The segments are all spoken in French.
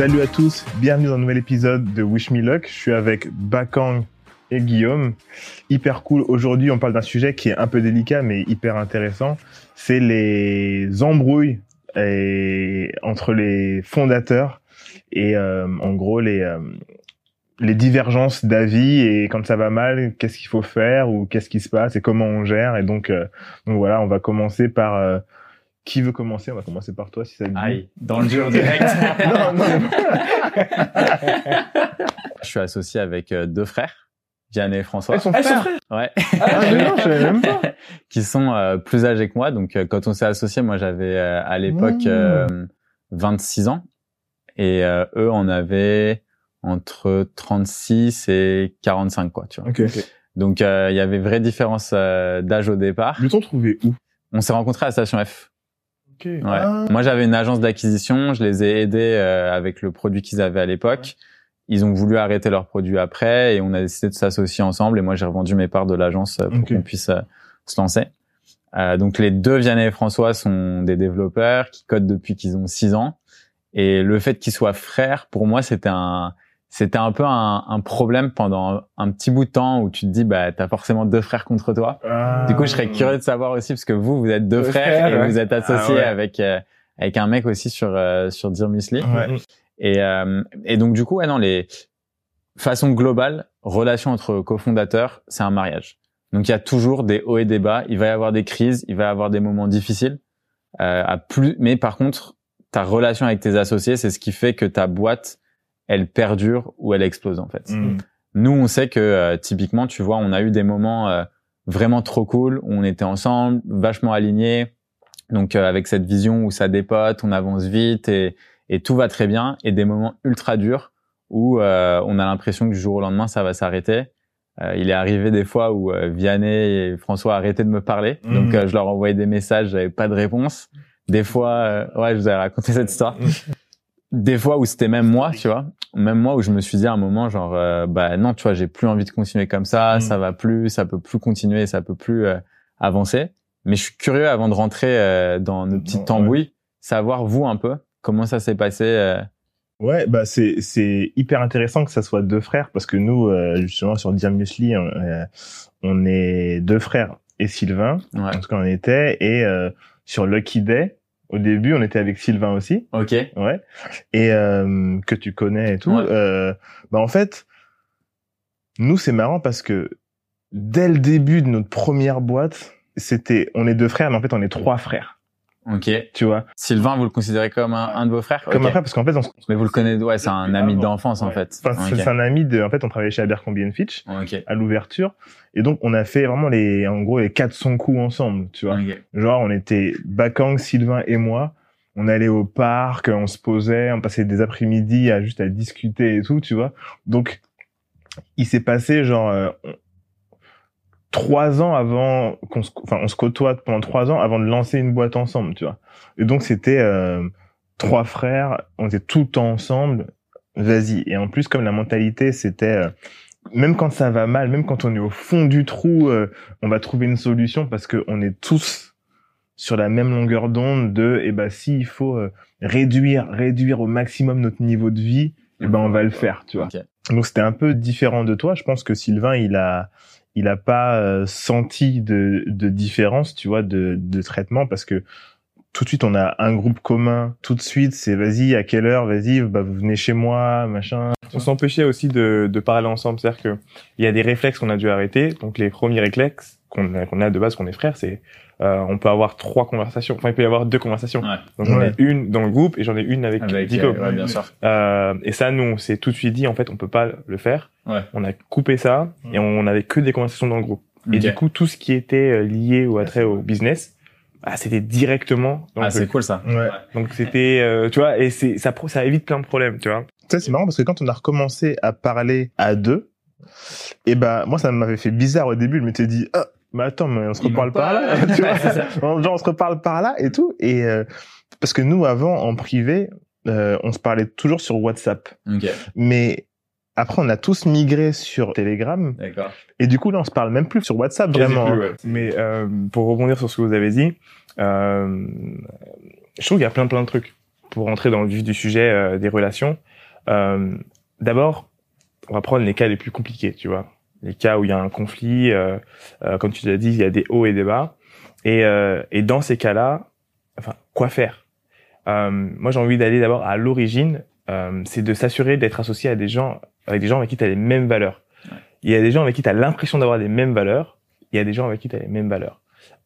Salut à tous, bienvenue dans un nouvel épisode de Wish Me Luck. Je suis avec Bakang et Guillaume. Hyper cool. Aujourd'hui, on parle d'un sujet qui est un peu délicat mais hyper intéressant. C'est les embrouilles entre les fondateurs et euh, en gros les euh, les divergences d'avis et quand ça va mal, qu'est-ce qu'il faut faire ou qu'est-ce qui se passe et comment on gère. Et donc, euh, donc voilà, on va commencer par euh, qui veut commencer? On va commencer par toi si ça te dit. Aïe, dans le dur direct. non, non. je suis associé avec euh, deux frères, Vianney et François. Sont Elles sont frères. frères. Ouais. Ah, mais non, je savais même pas. qui sont euh, plus âgés que moi. Donc, euh, quand on s'est associés, moi, j'avais euh, à l'époque Mmh. euh, 26 ans. Et euh, eux, on avait entre 36 et 45, quoi, tu vois. Ok. Donc, euh, il y avait vraie différence euh, d'âge au départ. Le temps trouvé où? On s'est rencontrés à la station F. Ouais. Ah. Moi, j'avais une agence d'acquisition. Je les ai aidés euh, avec le produit qu'ils avaient à l'époque. Ils ont voulu arrêter leur produit après et on a décidé de s'associer ensemble. Et moi, j'ai revendu mes parts de l'agence euh, pour Ok. qu'on puisse euh, se lancer. Euh, donc, les deux, Vianney et François, sont des développeurs qui codent depuis qu'ils ont six ans. Et le fait qu'ils soient frères, pour moi, c'était un c'était un peu un, un problème pendant un petit bout de temps où tu te dis bah t'as forcément deux frères contre toi. Ah. Du coup, je serais curieux de savoir aussi parce que vous, vous êtes deux, Deux frères, frères, et ouais. vous êtes associés Ah ouais. avec euh, avec un mec aussi sur euh, sur Dear Musli. Ouais. Et euh, et donc du coup, ouais, non, les façon globale, relation entre cofondateurs, c'est un mariage. Donc il y a toujours des hauts et des bas. Il va y avoir des crises, il va y avoir des moments difficiles. Euh, à plus, mais par contre, ta relation avec tes associés, c'est ce qui fait que ta boîte, elle perdure ou elle explose en fait. Mm. Nous, on sait que euh, typiquement, tu vois, on a eu des moments euh, vraiment trop cool où on était ensemble, vachement alignés. Donc euh, avec cette vision où ça dépote, on avance vite et, et tout va très bien. Et des moments ultra durs où euh, on a l'impression que du jour au lendemain, ça va s'arrêter. Euh, il est arrivé des fois où euh, Vianney et François arrêtaient de me parler. Mhm. Donc euh, je leur envoyais des messages, j'avais pas de réponse. Des fois, euh, ouais, je vous avais raconté cette histoire. Des fois où c'était même moi, tu vois, même moi où je me suis dit à un moment genre euh, bah non, tu vois, j'ai plus envie de continuer comme ça, Mm. ça va plus, ça peut plus continuer, ça peut plus euh, avancer. Mais je suis curieux avant de rentrer euh, dans nos petites Ouais. tambouilles, savoir vous un peu comment ça s'est passé. euh, Ouais, bah c'est c'est hyper intéressant que ça soit deux frères parce que nous euh, justement sur Dear Musli on, euh, on est deux frères et Sylvain ouais. en tout cas on était et euh, sur Lucky Day au début on était avec Sylvain aussi Ok. ouais et euh, que tu connais et tout Ouais. euh, bah en fait nous c'est marrant parce que dès le début de notre première boîte c'était on est deux frères mais en fait on est trois frères Ok. tu vois. Sylvain, vous le considérez comme un, un de vos frères? Comme un frère parce qu'en fait on, se- Mais vous le connaissez, ouais, c'est un ami d'enfance en fait. enfin, c'est un ami de en fait on travaillait chez Abercrombie Fitch Ok. à l'ouverture. Et donc on a fait vraiment les en gros les 400 coups ensemble tu vois. Genre on était Bakang Sylvain et moi. On allait au parc on se posait on passait des après-midi à juste à discuter et tout tu vois. Donc il s'est passé genre euh, trois ans avant qu'on se enfin on se côtoie pendant trois ans avant de lancer une boîte ensemble tu vois et donc c'était euh, trois frères on était tout le temps ensemble vas-y et en plus comme la mentalité c'était euh, même quand ça va mal, même quand on est au fond du trou, euh, on va trouver une solution parce que on est tous sur la même longueur d'onde de, eh ben, si il faut euh, réduire, réduire au maximum notre niveau de vie, eh ben, on va le faire, tu vois. Donc, c'était un peu différent de toi. Je pense que Sylvain, il a, il a pas euh, senti de, de différence, tu vois, de, de traitement parce que tout de suite, on a un groupe commun. Tout de suite, c'est vas-y, à quelle heure, vas-y, bah, vous venez chez moi, machin. On s'empêchait aussi de, de parler ensemble. C'est-à-dire que il y a des réflexes qu'on a dû arrêter. Donc les premiers réflexes qu'on a, qu'on a de base, qu'on est frères, c'est euh, on peut avoir trois conversations. Enfin, il peut y avoir deux conversations. Ouais. Donc j'en Ouais. ai une dans le groupe et j'en ai une avec, Avec, Dico. euh, ouais, bien sûr. Euh, et ça, nous, on s'est tout de suite dit, en fait, on peut pas le faire. Ouais. On a coupé ça et on avait que des conversations dans le groupe. Et du coup, tout ce qui était euh, lié ou attrait au business, bah, c'était directement dans Ah, c'est cool ça. Ouais. Donc c'était, euh, tu vois, et c'est ça, pro- ça évite plein de problèmes, tu vois. Tu sais, c'est marrant parce que quand on a recommencé à parler à deux, et ben moi ça m'avait fait bizarre au début. Je m'étais dit, ah, mais attends, mais on se reparle par là, tu vois Genre on se reparle par là et tout. Et euh, parce que nous avant en privé, euh, on se parlait toujours sur WhatsApp, Ok. mais après on a tous migré sur Telegram D'accord. et du coup là on se parle même plus sur WhatsApp vraiment. Plus, ouais. Mais euh, pour rebondir sur ce que vous avez dit, euh, je trouve qu'il y a plein plein de trucs pour rentrer dans le vif du sujet euh, des relations. Euh, D'abord, on va prendre les cas les plus compliqués, tu vois, les cas où il y a un conflit, euh, euh, comme tu l'as dit, il y a des hauts et des bas, et, euh, et dans ces cas-là, enfin, quoi faire? Euh, Moi, j'ai envie d'aller d'abord à l'origine, euh, c'est de s'assurer d'être associé à des gens avec des gens avec qui tu as les mêmes valeurs. Il y a des gens avec qui tu as l'impression d'avoir les mêmes valeurs, il y a des gens avec qui tu as les mêmes valeurs.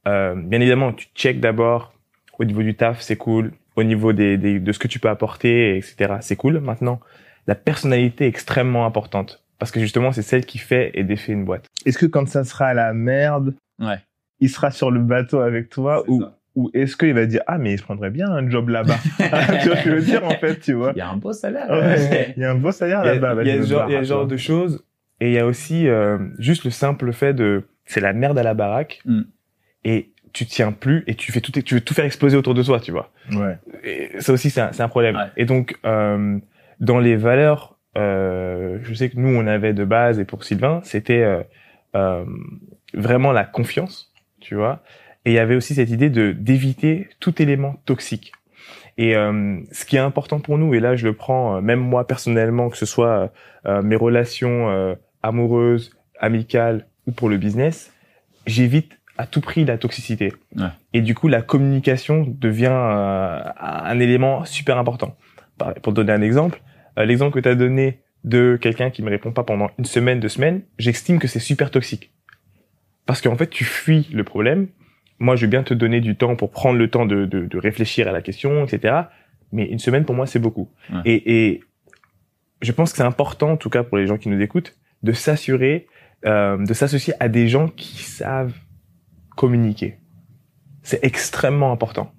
Euh, bien évidemment, tu check d'abord au niveau du taf, c'est cool. Au niveau des, des, de ce que tu peux apporter, etc., c'est cool. Maintenant, la personnalité est extrêmement importante parce que justement, c'est celle qui fait et défait une boîte. Est-ce que quand ça sera à la merde, Ouais. il sera sur le bateau avec toi C'est ou, ça. ou est-ce qu'il va dire ah mais je prendrais bien un job là-bas? Tu vois ce que je veux dire en fait tu vois? Il y a un beau salaire. Ouais, il y a un beau salaire là-bas il y a ce genre, de choses et il y a aussi euh, juste le simple fait de c'est la merde à la baraque Mm. et tu tiens plus et tu fais tout tu veux tout faire exploser autour de toi tu vois? Ouais et ça aussi c'est un, c'est un problème Ouais. et donc euh, dans les valeurs je sais que nous on avait de base et pour Sylvain c'était euh, euh, vraiment la confiance tu vois. Et il y avait aussi cette idée de d'éviter tout élément toxique. Et euh, ce qui est important pour nous et là je le prends euh, même moi personnellement que ce soit euh, mes relations euh, amoureuses amicales ou pour le business j'évite à tout prix la toxicité. Ouais. et du coup la communication devient euh, un élément super important. Pour te donner un exemple euh, l'exemple que tu as donné de quelqu'un qui me répond pas pendant une semaine deux semaines j'estime que c'est super toxique. Parce qu'en fait tu fuis le problème. Moi je vais bien te donner du temps pour prendre le temps de, de, de réfléchir à la question etc mais une semaine pour moi c'est beaucoup. Ouais. et, et je pense que c'est important en tout cas pour les gens qui nous écoutent de s'assurer euh, de s'associer à des gens qui savent communiquer. C'est extrêmement important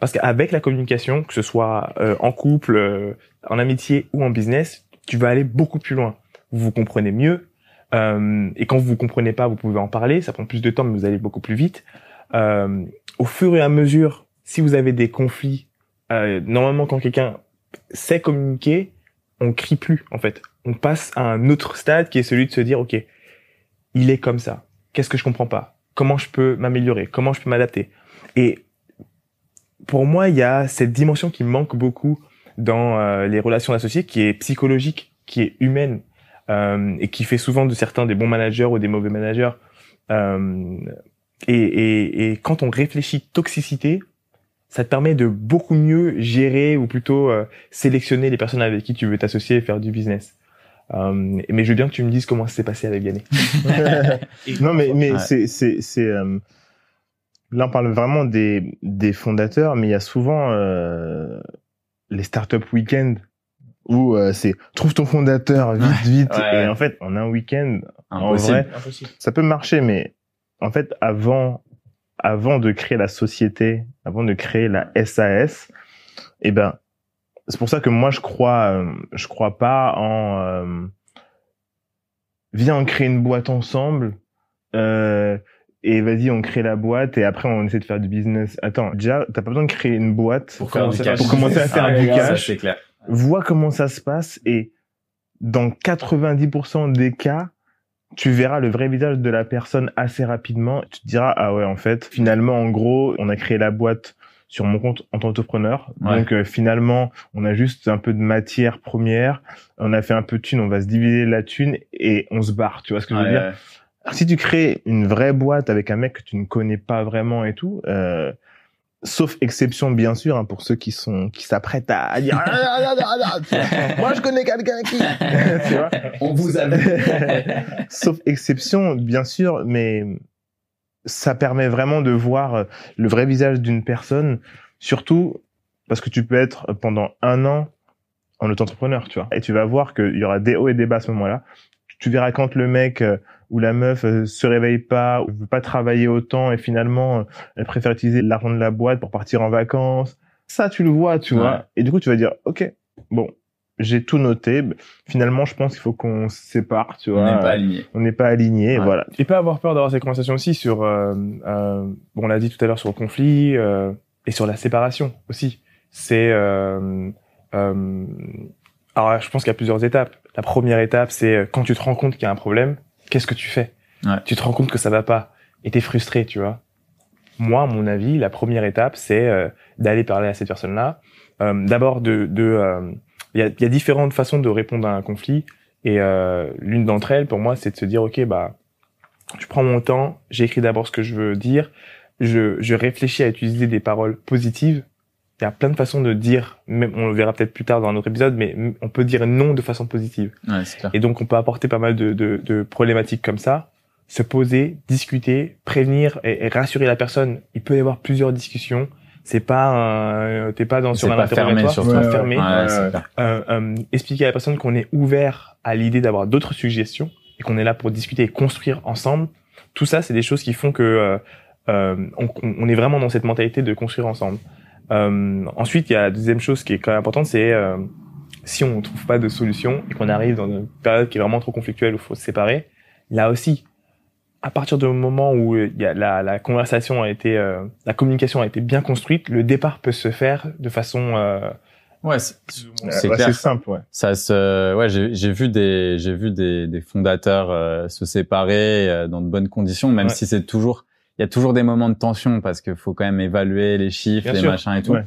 parce qu'avec la communication que ce soit euh, en couple euh, en amitié ou en business tu vas aller beaucoup plus loin. Vous vous comprenez mieux euh, et quand vous vous comprenez pas vous pouvez en parler ça prend plus de temps mais vous allez beaucoup plus vite. Euh, au fur et à mesure si vous avez des conflits euh, normalement quand quelqu'un sait communiquer on crie plus en fait. On passe à un autre stade qui est celui de se dire ok il est comme ça. Qu'est-ce que je comprends pas? Comment je peux m'améliorer? Comment je peux m'adapter? Et pour moi il y a cette dimension qui manque beaucoup dans euh, les relations associées qui est psychologique qui est humaine euh, et qui fait souvent de certains des bons managers ou des mauvais managers euh, et, et, et quand on réfléchit toxicité ça te permet de beaucoup mieux gérer ou plutôt euh, sélectionner les personnes avec qui tu veux t'associer et faire du business. Euh, mais je veux bien que tu me dises comment ça s'est passé avec Vianney. non mais mais Ouais. c'est c'est c'est euh, là on parle vraiment des des fondateurs mais il y a souvent euh, les startup week-end où euh, c'est trouve ton fondateur vite vite Ouais, ouais. et en fait en un week-end en Impossible. ça peut marcher mais en fait avant avant de créer la société avant de créer la SAS eh ben c'est pour ça que moi je crois euh, je crois pas en euh, viens on crée une boîte ensemble euh, et vas-y on crée la boîte et après on essaie de faire du business attends déjà t'as pas besoin de créer une boîte Pour commencer- cash. pour commencer à faire Ah, du ça, cash. clair. vois comment ça se passe et dans 90% des cas, tu verras le vrai visage de la personne assez rapidement. Tu te diras, ah ouais, en fait, finalement, en gros, on a créé la boîte sur mon compte en tant qu'entrepreneur. Ouais. Donc euh, finalement, on a juste un peu de matière première, on a fait un peu de thune, on va se diviser la thune et on se barre. Tu vois ce que je veux dire? ouais. Alors, si tu crées une vraie boîte avec un mec que tu ne connais pas vraiment et tout, euh, sauf exception bien sûr hein, pour ceux qui sont qui s'apprêtent à dire Ah, ah, ah, moi je connais quelqu'un qui tu vois. On vous a sauf exception bien sûr mais ça permet vraiment de voir euh, le vrai visage d'une personne surtout parce que tu peux être pendant un an en auto-entrepreneur tu vois. Et tu vas voir qu'il y aura des hauts et des bas à ce moment-là. Tu verras quand le mec ou la meuf euh, se réveille pas ou veut pas travailler autant et finalement euh, elle préfère utiliser l'argent de la boîte pour partir en vacances ça tu le vois tu Ouais. vois et du coup tu vas dire ok bon j'ai tout noté finalement je pense qu'il faut qu'on se sépare tu vois On n'est pas aligné. on n'est pas aligné Ouais. voilà Et pas avoir peur d'avoir ces conversations aussi sur, euh, euh, bon, on l'a dit tout à l'heure sur le conflit euh, et sur la séparation aussi. C'est, euh, euh, alors je pense qu'il y a plusieurs étapes. La première étape, c'est quand tu te rends compte qu'il y a un problème, qu'est-ce que tu fais Ouais. Tu te rends compte que ça va pas et t'es frustré, tu vois. Moi, à mon avis, la première étape, c'est euh, d'aller parler à cette personne-là. Euh, D'abord de de, euh, il y a, y a différentes façons de répondre à un conflit. Et euh, l'une d'entre elles, pour moi, c'est de se dire, ok, bah, je prends mon temps, j'écris d'abord ce que je veux dire, je, je réfléchis à utiliser des paroles positives. Il y a plein de façons de dire, même on le verra peut-être plus tard dans un autre épisode, mais on peut dire non de façon positive. Ouais, c'est clair. Et donc, on peut apporter pas mal de, de, de problématiques comme ça, se poser, discuter, prévenir et, et rassurer la personne. Il peut y avoir plusieurs discussions. C'est pas un, t'es pas dans sur un interrogatoire, fermé. Ouais, Ouais. Euh, euh, expliquer à la personne qu'on est ouvert à l'idée d'avoir d'autres suggestions et qu'on est là pour discuter et construire ensemble. Tout ça, c'est des choses qui font que euh, euh, on, on est vraiment dans cette mentalité de construire ensemble. Euh, ensuite, il y a la deuxième chose qui est quand même importante, c'est euh, si on ne trouve pas de solution et qu'on arrive dans une période qui est vraiment trop conflictuelle où il faut se séparer, là aussi, à partir du moment où il y a la, la conversation a été, euh, la communication a été bien construite, le départ peut se faire de façon euh, Ouais, c'est c'est simple, ouais. ça se ouais j'ai j'ai vu des j'ai vu des des fondateurs euh, se séparer euh, dans de bonnes conditions même Ouais. si c'est toujours il y a toujours des moments de tension parce qu'il faut quand même évaluer les chiffres Bien les sûr. machins et tout Ouais.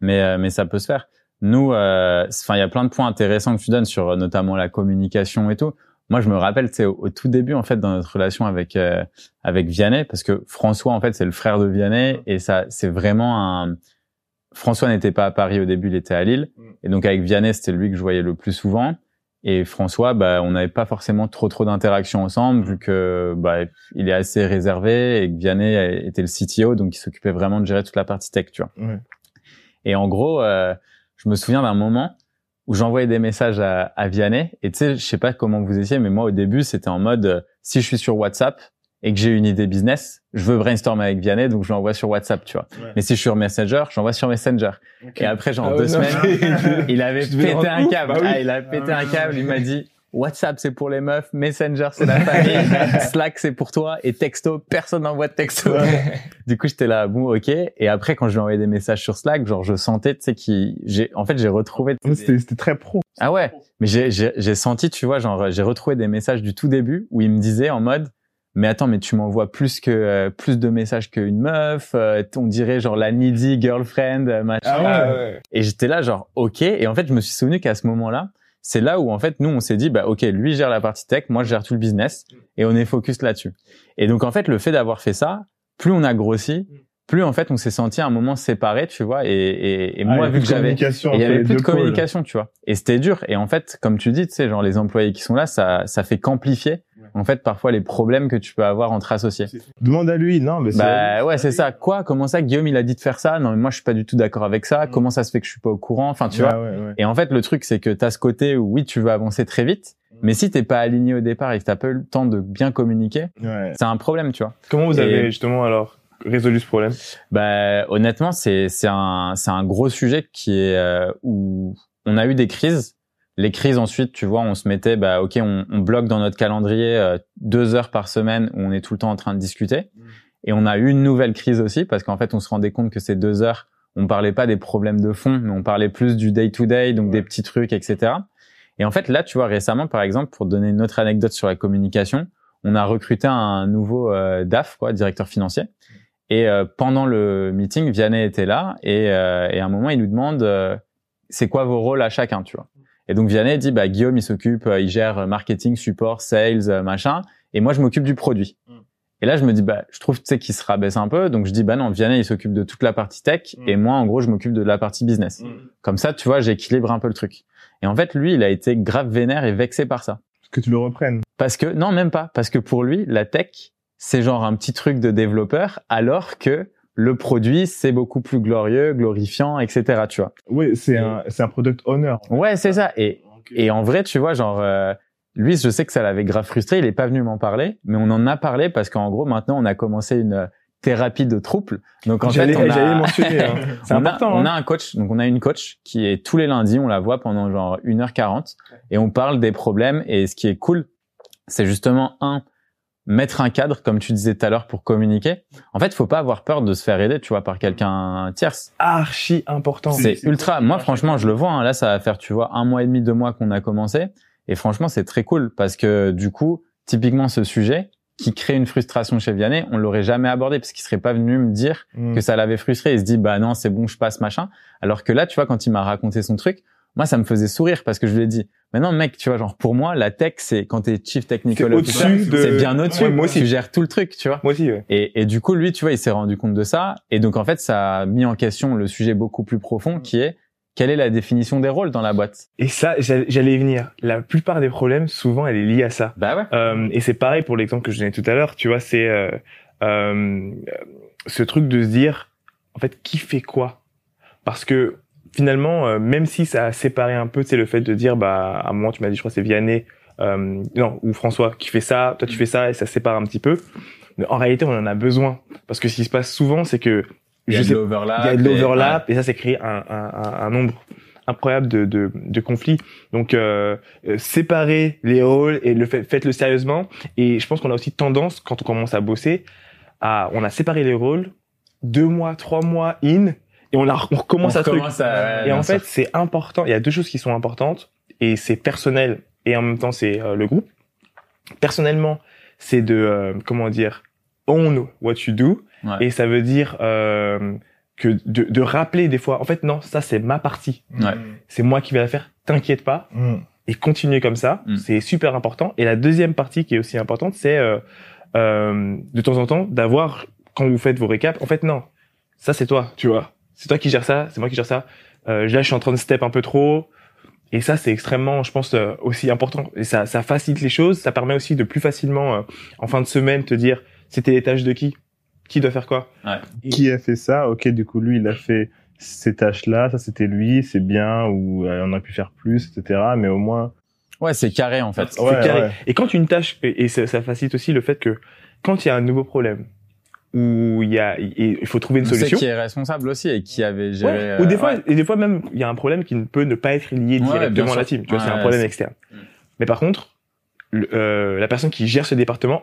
mais euh, mais ça peut se faire nous euh, enfin il y a plein de points intéressants que tu donnes sur euh, notamment la communication et tout moi je me rappelle sais au, au tout début en fait dans notre relation avec euh, avec Vianney parce que François en fait c'est le frère de Vianney et ça c'est vraiment un François n'était pas à Paris au début, il était à Lille. Mm. Et donc avec Vianney, c'était lui que je voyais le plus souvent. Et François, bah, on n'avait pas forcément trop trop d'interactions ensemble vu que bah, il est assez réservé et que Vianney était le CTO, donc il s'occupait vraiment de gérer toute la partie tech, tu vois. Ouais. Et en gros, euh, je me souviens d'un moment où j'envoyais des messages à, à Vianney. Et tu sais, je sais pas comment vous étiez, mais moi au début, c'était en mode euh, si je suis sur WhatsApp et que j'ai une idée business, je veux brainstormer avec Vianney, donc je l'envoie sur WhatsApp, tu vois. Ouais. Mais si je suis sur Messenger, j'envoie sur Messenger. Et après, genre Ah deux ouais, non, semaines, il avait pété un câble. bah oui. Ah, il a pété un câble. Il m'a dit WhatsApp c'est pour les meufs, Messenger c'est la famille, Slack c'est pour toi et texto personne n'envoie de texto. Du coup j'étais là bon ok. Et après quand je lui ai envoyé des messages sur Slack, genre je sentais tu sais qui j'ai en fait j'ai retrouvé C'était c'était très pro. ah ouais mais j'ai j'ai j'ai senti tu vois genre j'ai retrouvé des messages du tout début où il me disait en mode mais attends mais tu m'envoies plus que euh, plus de messages qu'une meuf, euh, on dirait genre la needy girlfriend euh, machin. Ah ouais. Ah ouais. Et j'étais là genre ok et en fait je me suis souvenu qu'à ce moment-là c'est là où en fait nous on s'est dit bah ok lui gère la partie tech moi je gère tout le business et on est focus là-dessus et donc en fait le fait d'avoir fait ça plus on a grossi plus en fait on s'est senti à un moment séparés tu vois et, et, et Ah, moi a vu que j'avais il y avait plus de pôles. communication tu vois et c'était dur et en fait comme tu dis tu sais genre les employés qui sont là ça ça fait qu'amplifier. En fait parfois les problèmes que tu peux avoir entre associés Demande à lui, non, mais c'est bah ouais, c'est ça. Quoi? Comment ça? Guillaume il a dit de faire ça? Non mais moi je suis pas du tout d'accord avec ça. Mm. Comment ça se fait que je suis pas au courant? Enfin tu Ouais, vois? ouais, ouais. Et en fait le truc c'est que tu as ce côté où oui tu veux avancer très vite, mais si t'es pas aligné au départ et que t'as pas eu le temps de bien communiquer, Ouais. c'est un problème tu vois. Comment vous Et- avez justement alors résolu ce problème? Bah honnêtement c'est c'est un c'est un gros sujet qui est euh, où on a eu des crises. Les crises ensuite, tu vois, on se mettait, bah ok, on, on bloque dans notre calendrier euh, deux heures par semaine où on est tout le temps en train de discuter. Et on a eu une nouvelle crise aussi parce qu'en fait, on se rendait compte que ces deux heures, on parlait pas des problèmes de fond, mais on parlait plus du day to day, donc Ouais. des petits trucs, etc. Et en fait, là, tu vois, récemment, par exemple, pour donner une autre anecdote sur la communication, on a recruté un nouveau euh, DAF, quoi, directeur financier. Et euh, pendant le meeting, Vianney était là et, euh, et à un moment, il nous demande euh, c'est quoi vos rôles à chacun, tu vois. Et donc Vianney dit bah Guillaume il s'occupe, euh, il gère marketing, support, sales, euh, machin, et moi je m'occupe du produit. Mm. Et là je me dis bah je trouve tu sais qu'il se rabaisse un peu, donc je dis bah non Vianney il s'occupe de toute la partie tech Mm. et moi en gros je m'occupe de la partie business. Comme ça tu vois j'équilibre un peu le truc. Et en fait lui il a été grave vénère et vexé par ça. Que tu le reprennes. Parce que non même pas parce que pour lui la tech c'est genre un petit truc de développeur alors que le produit c'est beaucoup plus glorieux, glorifiant, etc. Tu vois. Oui, c'est un, c'est un product owner. Ouais c'est ça et et en vrai, tu vois, genre, euh, lui, je sais que ça l'avait grave frustré. Il est pas venu m'en parler, mais on en a parlé parce qu'en gros, maintenant, on a commencé une euh, thérapie de trouble. Donc, en fait, on j'allais a, mentionner. Hein. C'est on, a, important. on hein. a un coach. Donc, on a une coach qui est tous les lundis. On la voit pendant genre 1h40 et on parle des problèmes. Et ce qui est cool, c'est justement un, mettre un cadre, comme tu disais tout à l'heure, pour communiquer. En fait, il faut pas avoir peur de se faire aider, tu vois, par quelqu'un tierce. Archi important. C'est ultra. Moi, franchement, je le vois. hein, là, ça va faire, tu vois, un mois et demi, deux mois qu'on a commencé. Et franchement, c'est très cool parce que du coup, typiquement, ce sujet qui crée une frustration chez Vianney, on l'aurait jamais abordé parce qu'il serait pas venu me dire Mm. que ça l'avait frustré. Il se dit, bah non, c'est bon, je passe, machin. Alors que là, tu vois, quand il m'a raconté son truc, moi, ça me faisait sourire parce que je lui ai dit, maintenant, mec, tu vois, genre, pour moi, la tech, c'est quand t'es chief technical C'est officer, au-dessus de- c'est bien au-dessus. Ouais, moi aussi. Tu gères tout le truc, tu vois. Moi aussi, ouais. Et, et du coup, lui, tu vois, il s'est rendu compte de ça. Et donc, en fait, ça a mis en question le sujet beaucoup plus profond qui est quelle est la définition des rôles dans la boîte? Et ça, j'allais j'allais y venir. La plupart des problèmes, souvent, elle est liée à ça. Bah ouais. Euh, et c'est pareil pour l'exemple que je donnais tout à l'heure, tu vois, c'est euh, euh, ce truc de se dire, en fait, qui fait quoi? Parce que finalement, euh, même si ça a séparé un peu, c'est le fait de dire, bah, à un moment, tu m'as dit, je crois, c'est Vianney, euh, non, ou François, qui fait ça, toi tu fais ça, et ça sépare un petit peu. Mais en réalité, on en a besoin. Parce que ce qui se passe souvent, c'est que Il y a je de sais l'overlap. il y a de et- l'overlap et ça, c'est créé un, un, un, un nombre incroyable de, de, de conflits. Donc, euh, euh, séparer les rôles et le fait, faites-le sérieusement. Et je pense qu'on a aussi tendance, quand on commence à bosser, à, on a séparé les rôles, deux mois, trois mois in, et on, a, on On recommence à truc. recommence à- ouais, Et en fait, c'est important. Il y a deux choses qui sont importantes, et c'est personnel et en même temps c'est euh, le groupe. Personnellement, c'est de euh, comment dire own what you do, Ouais. et ça veut dire euh, que de, de rappeler des fois. En fait, non, ça c'est ma partie. Ouais. C'est moi qui vais la faire. T'inquiète pas Mm. et continuer comme ça. Mm. C'est super important. Et la deuxième partie qui est aussi importante, c'est euh, euh, de temps en temps d'avoir quand vous faites vos récaps. En fait, non, ça c'est toi, tu vois. C'est toi qui gères ça, c'est moi qui gère ça. Euh, là, je suis en train de step un peu trop. Et ça, c'est extrêmement, je pense, euh, aussi important. Et ça, ça facilite les choses. Ça permet aussi de plus facilement, euh, en fin de semaine, te dire, c'était les tâches de qui? Qui doit faire quoi? Qui a fait ça? Ok, du coup, lui, il a fait ces tâches-là, ça c'était lui, c'est bien, ou euh, on a pu faire plus, etc. Mais au moins, Ouais, c'est carré en fait. C'est Ouais, carré. ouais. Et quand une tâche, et, et ça, ça facilite aussi le fait que quand il y a un nouveau problème, où il y a, et il faut trouver une On solution. qui est responsable aussi et qui avait géré. Ouais. Ou des euh, fois, ouais. et des fois même, il y a un problème qui ne peut ne pas être lié directement à la team. Tu vois, c'est un problème c'est- externe. Mm. Mais par contre, le- euh, la personne qui gère ce département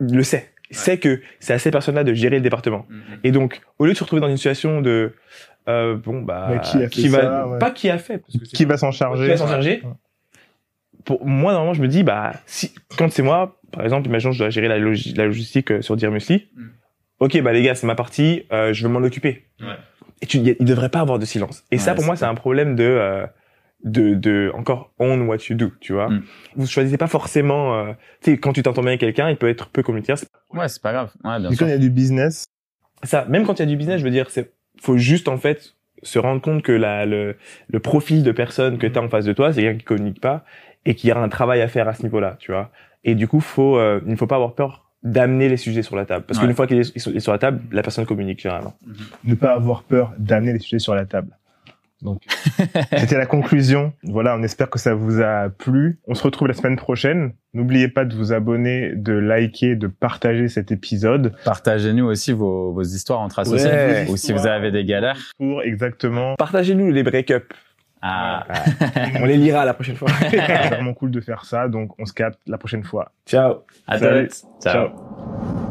le sait. Sait que c'est à ces personnes-là de gérer le département. Mhm. Et donc, au lieu de se retrouver dans une situation de, euh, bon, bah, Mais qui a fait va, ça, ouais. pas qui a fait, parce que c'est qui va s'en charger qui va s'en charger Ouais. Pour moi, normalement, je me dis, bah, si, quand c'est moi, par exemple, imaginons, je dois gérer la, logi- la logistique euh, sur Dirmusli. Mm. Ok, bah, les gars, c'est ma partie, euh, je vais m'en occuper. Ouais. Et tu, il devrait pas avoir de silence. Et ça, pour moi, c'est un problème de, euh, de, de, encore, own what you do, tu vois. Mm. Vous choisissez pas forcément, euh, tu sais, quand tu t'entends bien avec quelqu'un, il peut être peu communautaire. Ouais, c'est pas grave. Ouais, bien Du coup, sûr. il y a du business. ça. Même quand il y a du business, je veux dire, c'est, faut juste, en fait, se rendre compte que la, le, le profil de personne que tu as en face de toi, c'est quelqu'un qui communique pas et qui a un travail à faire à ce niveau-là, tu vois. Et du coup, faut, euh, il ne faut pas avoir peur d'amener les sujets sur la table. Parce Ouais. qu'une fois qu'il est est sur la table, la personne communique généralement. Ne pas avoir peur d'amener les sujets sur la table. Donc, c'était la conclusion. Voilà, on espère que ça vous a plu. On se retrouve la semaine prochaine. N'oubliez pas de vous abonner, de liker, de partager cet épisode. Partagez-nous aussi vos, vos histoires entre associés. Ouais. Ou si vous avez des galères. Pour exactement. Partagez-nous les break-up. Ah. On les lira la prochaine fois. C'est vraiment cool de faire ça. Donc, on se capte la prochaine fois. Ciao. À. Ciao. Ciao.